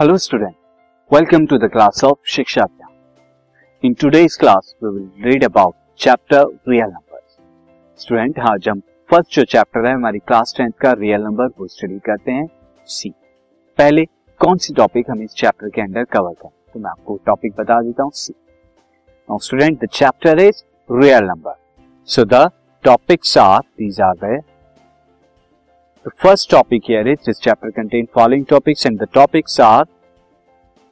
Hello student, welcome to the class of Shiksha Abhyaan. In today's class we will read about chapter real numbers. Student आज हम first जो chapter है हमारी class tenth का real number वो study करते हैं सी पहले कौन सी टॉपिक हम इस चैप्टर के अंदर कवर करें? तो मैं आपको टॉपिक बता देता हूँ see student the chapter is real number so the topics are these are the The first topic here is, this chapter contain following topics and the topics are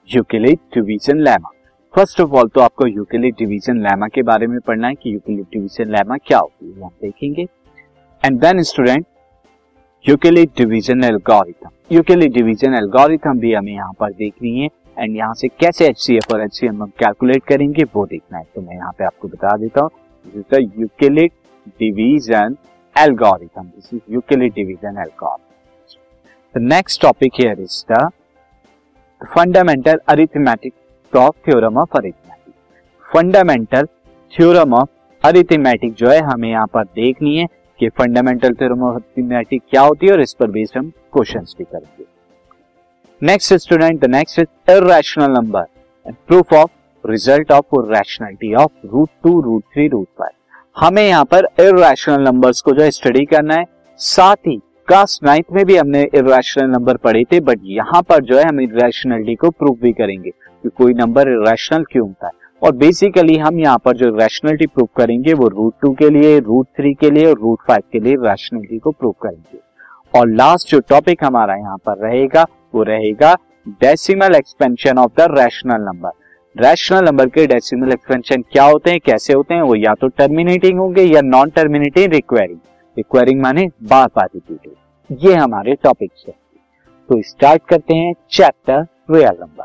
Euclid division lemma first of all तो आपको Euclid division lemma के बारे में पढ़ना है कि Euclid division lemma क्या होती है हम देखेंगे। And then student Euclid division algorithm Euclid division algorithm भी हमें यहाँ पर देखनी है। एंड यहाँ से कैसे एच और एच हम कैलकुलेट करेंगे, वो देखना है। तो मैं यहाँ पे आपको बता देता हूँ। Euclid division algorithm. This is division algorithm. The next topic here is the fundamental arithmetic of theorem of arithmetic. Fundamental theorem of arithmetic जो है हमें यहाँ पर देखनी है कि फंडामेंटल थ्योरम ऑफ़ अरिथमेटिक क्या होती है और इस पर बेस्ड हम क्वेश्चंस भी करेंगे next student the next is irrational number and proof of result of rationality of root two root three root five हमें यहाँ पर इरेशनल नंबर्स को जो है स्टडी करना है। साथ ही क्लास नाइन्थ में भी हमने इरेशनल नंबर पढ़े थे बट यहाँ पर जो है हम इरेशनलिटी को प्रूव भी करेंगे कि कोई नंबर इरेशनल क्यों होता है। और बेसिकली हम यहाँ पर जो रैशनलिटी प्रूव करेंगे, वो रूट टू के लिए रूट थ्री के लिए और रूट फाइव के लिए रैशनलिटी को प्रूव करेंगे। और लास्ट जो टॉपिक हमारा यहाँ पर रहेगा, वो रहेगा decimal expansion of the rational number rational number के डेसिमल एक्सपेंशन क्या होते हैं, कैसे होते हैं, वो या तो टर्मिनेटिंग होंगे या नॉन टर्मिनेटिंग रिक्वायरिंग रिक्वायरिंग माने बार रिपीटेड ये हमारे टॉपिक्स है। तो स्टार्ट करते हैं chapter real number